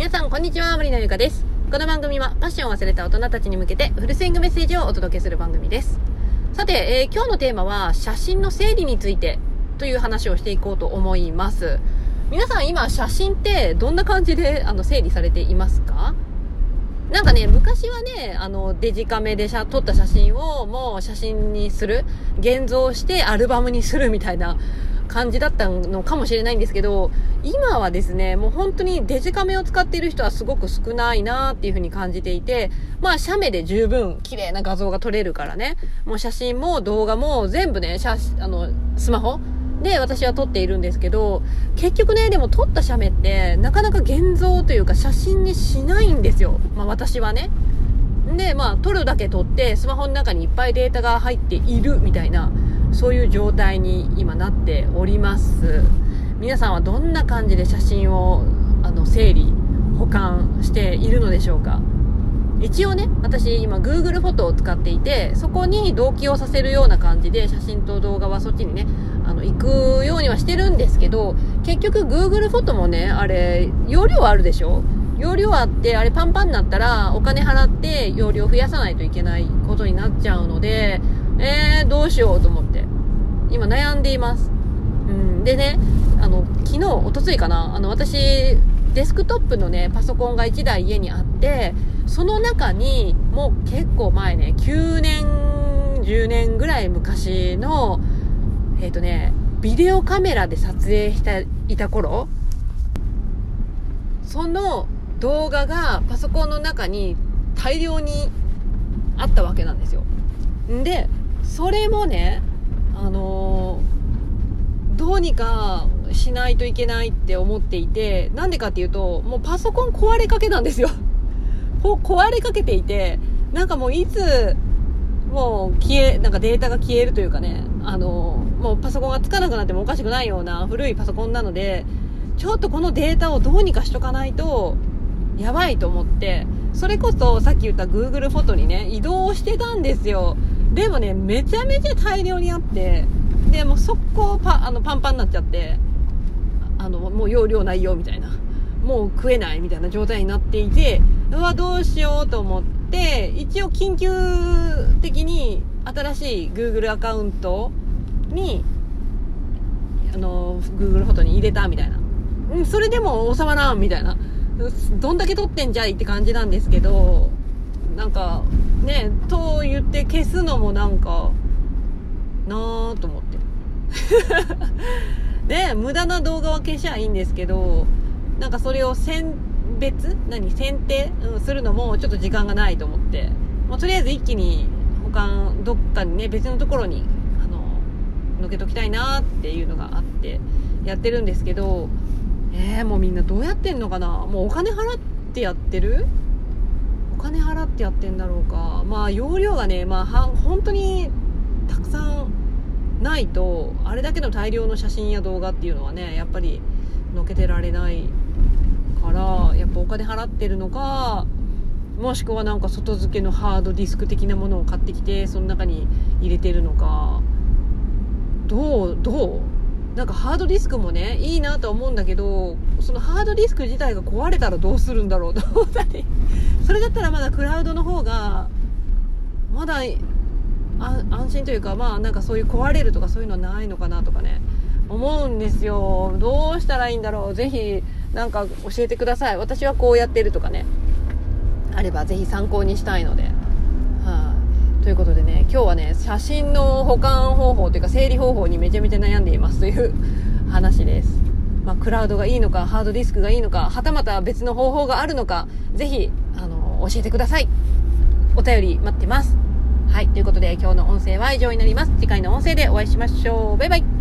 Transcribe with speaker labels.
Speaker 1: 皆さん、こんにちは。森のゆかです。この番組は、パッションを忘れた大人たちに向けて、フルスイングメッセージをお届けする番組です。さて、えー、今日のテーマは、写真の整理についてという話をしていこうと思います。皆さん、今、写真ってどんな感じであの整理されていますか？なんかね、昔はね、あの、デジカメで撮った写真をもう写真にする、現像してアルバムにするみたいな感じだったのかもしれないんですけど、今はですね、もう本当にデジカメを使っている人はすごく少ないなっていう風に感じていて、まあ、写メで十分綺麗な画像が撮れるからね、もう写真も動画も全部ね、写あの、スマホで私は撮っているんですけど、結局ね、でも撮った写メってなかなか現像というか写真にしないんですよ。まあ私はね。で、まあ撮るだけ撮ってスマホの中にいっぱいデータが入っているみたいな。そういう状態に今なっております。皆さんはどんな感じで写真をあの整理保管しているのでしょうか？一応ね私今 Google フォトを使っていてそこに同期をさせるような感じで写真と動画はそっちにねあの行くようにはしてるんですけど結局 Google フォトもねあれ容量あるでしょ？容量あってあれパンパンになったらお金払って容量増やさないといけないことになっちゃうのでえー、どうしようと思って。今悩んでいます。うん。でね、あの、昨日、おとついかな、あの、私、デスクトップのね、パソコンが1台家にあって、その中に、もう結構前ね、9年、10年ぐらい昔の、えっ、ー、とね、ビデオカメラで撮影していた頃、その動画がパソコンの中に大量にあったわけなんですよ。んで、それもね、あの、どうにかしないといけないって思っていて、なんでかっていうと、もうパソコン壊れかけなんですよ。壊れかけていて、なんかもういつ、もう消え、なんかデータが消えるというかね、あの、もうパソコンがつかなくなってもおかしくないような古いパソコンなので、ちょっとこのデータをどうにかしとかないと、やばいと思って、それこそさっき言った Google フォトにね、移動してたんですよ。でもね、めちゃめちゃ大量にあって、で、もう速攻パあのパンパンになっちゃって、あの、もう容量ないよみたいな。もう食えないみたいな状態になっていて、うわ、どうしようと思って、一応緊急的に新しい Google アカウントに、あの、Google フォトに入れたみたいな。ん、それでも収まらんみたいな。どんだけ撮ってんじゃいって感じなんですけど、なんか、ね、と言って消すのもなんか、なぁと思って。ね、無駄な動画は消しゃいいんですけど、なんかそれを選別？何？選定、うん、するのもちょっと時間がないと思って、まあ、とりあえず一気に保管、どっかにね、別のところに、あの、抜けときたいなっていうのがあって、やってるんですけど、えー、もうみんなどうやってんのかな？もうお金払ってやってる？金払ってやってんだろうか。まあ容量がねまあ本当にたくさんないとあれだけの大量の写真や動画っていうのはねやっぱりのけてられないからやっぱお金払ってるのかもしくはなんか外付けのハードディスク的なものを買ってきてその中に入れてるのかどうどう？なんかハードディスクもねいいなとは思うんだけどそのハードディスク自体が壊れたらどうするんだろうと思ったり。それだったらまだクラウドの方がまだ安心というかまあなんかそういう壊れるとかそういうのはないのかなとかね思うんですよ。どうしたらいいんだろう。ぜひなんか教えてください。私はこうやってるとかねあればぜひ参考にしたいので、ということでね今日はね写真の保管方法というか整理方法にめちゃめちゃ悩んでいますという話です。まあ、クラウドがいいのかハードディスクがいいのかはたまた別の方法があるのかぜひあの教えてください。お便り待ってます。はいということで今日の音声は以上になります。次回の音声でお会いしましょう。バイバイ。